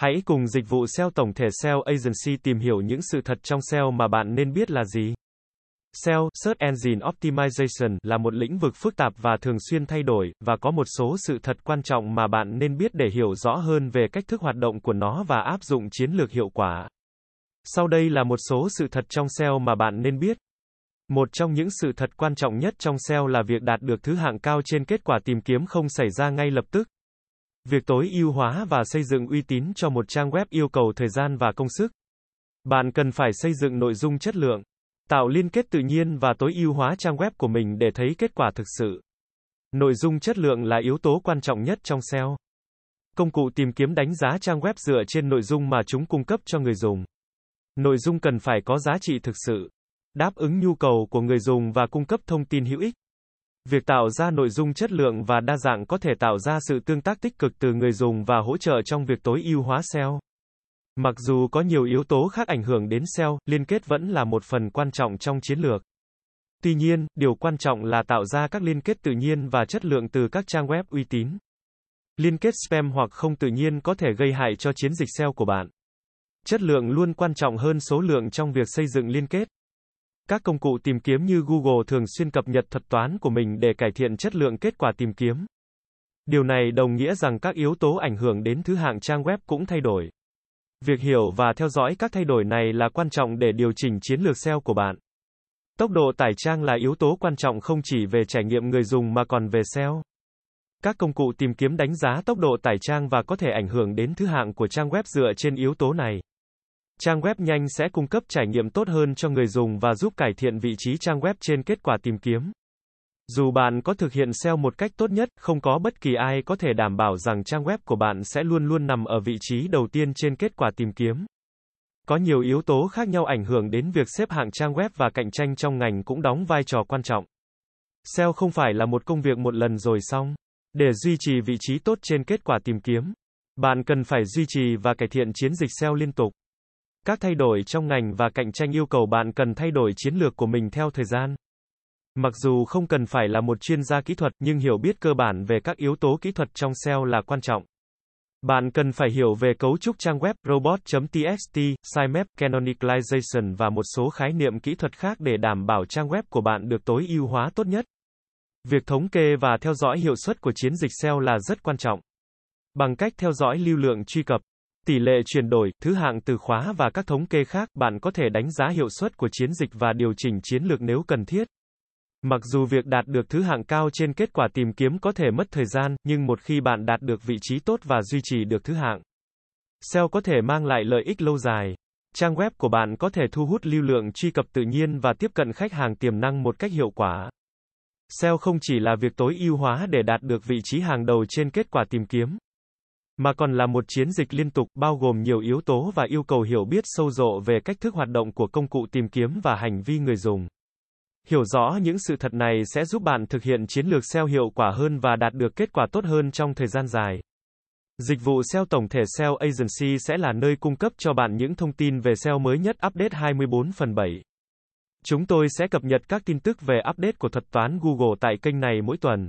Hãy cùng dịch vụ SEO tổng thể SEO Agency tìm hiểu những sự thật trong SEO mà bạn nên biết là gì. SEO, Search Engine Optimization, là một lĩnh vực phức tạp và thường xuyên thay đổi, và có một số sự thật quan trọng mà bạn nên biết để hiểu rõ hơn về cách thức hoạt động của nó và áp dụng chiến lược hiệu quả. Sau đây là một số sự thật trong SEO mà bạn nên biết. Một trong những sự thật quan trọng nhất trong SEO là việc đạt được thứ hạng cao trên kết quả tìm kiếm không xảy ra ngay lập tức. Việc tối ưu hóa và xây dựng uy tín cho một trang web yêu cầu thời gian và công sức. Bạn cần phải xây dựng nội dung chất lượng, tạo liên kết tự nhiên và tối ưu hóa trang web của mình để thấy kết quả thực sự. Nội dung chất lượng là yếu tố quan trọng nhất trong SEO. Công cụ tìm kiếm đánh giá trang web dựa trên nội dung mà chúng cung cấp cho người dùng. Nội dung cần phải có giá trị thực sự, đáp ứng nhu cầu của người dùng và cung cấp thông tin hữu ích. Việc tạo ra nội dung chất lượng và đa dạng có thể tạo ra sự tương tác tích cực từ người dùng và hỗ trợ trong việc tối ưu hóa SEO. Mặc dù có nhiều yếu tố khác ảnh hưởng đến SEO, liên kết vẫn là một phần quan trọng trong chiến lược. Tuy nhiên, điều quan trọng là tạo ra các liên kết tự nhiên và chất lượng từ các trang web uy tín. Liên kết spam hoặc không tự nhiên có thể gây hại cho chiến dịch SEO của bạn. Chất lượng luôn quan trọng hơn số lượng trong việc xây dựng liên kết. Các công cụ tìm kiếm như Google thường xuyên cập nhật thuật toán của mình để cải thiện chất lượng kết quả tìm kiếm. Điều này đồng nghĩa rằng các yếu tố ảnh hưởng đến thứ hạng trang web cũng thay đổi. Việc hiểu và theo dõi các thay đổi này là quan trọng để điều chỉnh chiến lược SEO của bạn. Tốc độ tải trang là yếu tố quan trọng không chỉ về trải nghiệm người dùng mà còn về SEO. Các công cụ tìm kiếm đánh giá tốc độ tải trang và có thể ảnh hưởng đến thứ hạng của trang web dựa trên yếu tố này. Trang web nhanh sẽ cung cấp trải nghiệm tốt hơn cho người dùng và giúp cải thiện vị trí trang web trên kết quả tìm kiếm. Dù bạn có thực hiện SEO một cách tốt nhất, không có bất kỳ ai có thể đảm bảo rằng trang web của bạn sẽ luôn luôn nằm ở vị trí đầu tiên trên kết quả tìm kiếm. Có nhiều yếu tố khác nhau ảnh hưởng đến việc xếp hạng trang web và cạnh tranh trong ngành cũng đóng vai trò quan trọng. SEO không phải là một công việc một lần rồi xong. Để duy trì vị trí tốt trên kết quả tìm kiếm, bạn cần phải duy trì và cải thiện chiến dịch SEO liên tục. Các thay đổi trong ngành và cạnh tranh yêu cầu bạn cần thay đổi chiến lược của mình theo thời gian. Mặc dù không cần phải là một chuyên gia kỹ thuật, nhưng hiểu biết cơ bản về các yếu tố kỹ thuật trong SEO là quan trọng. Bạn cần phải hiểu về cấu trúc trang web, robot.txt, sitemap, canonicalization và một số khái niệm kỹ thuật khác để đảm bảo trang web của bạn được tối ưu hóa tốt nhất. Việc thống kê và theo dõi hiệu suất của chiến dịch SEO là rất quan trọng. Bằng cách theo dõi lưu lượng truy cập, tỷ lệ chuyển đổi, thứ hạng từ khóa và các thống kê khác, bạn có thể đánh giá hiệu suất của chiến dịch và điều chỉnh chiến lược nếu cần thiết. Mặc dù việc đạt được thứ hạng cao trên kết quả tìm kiếm có thể mất thời gian, nhưng một khi bạn đạt được vị trí tốt và duy trì được thứ hạng, SEO có thể mang lại lợi ích lâu dài. Trang web của bạn có thể thu hút lưu lượng truy cập tự nhiên và tiếp cận khách hàng tiềm năng một cách hiệu quả. SEO không chỉ là việc tối ưu hóa để đạt được vị trí hàng đầu trên kết quả tìm kiếm, mà còn là một chiến dịch liên tục, bao gồm nhiều yếu tố và yêu cầu hiểu biết sâu rộ về cách thức hoạt động của công cụ tìm kiếm và hành vi người dùng. Hiểu rõ những sự thật này sẽ giúp bạn thực hiện chiến lược SEO hiệu quả hơn và đạt được kết quả tốt hơn trong thời gian dài. Dịch vụ SEO tổng thể SEO Agency sẽ là nơi cung cấp cho bạn những thông tin về SEO mới nhất update 24 phần 7. Chúng tôi sẽ cập nhật các tin tức về update của thuật toán Google tại kênh này mỗi tuần.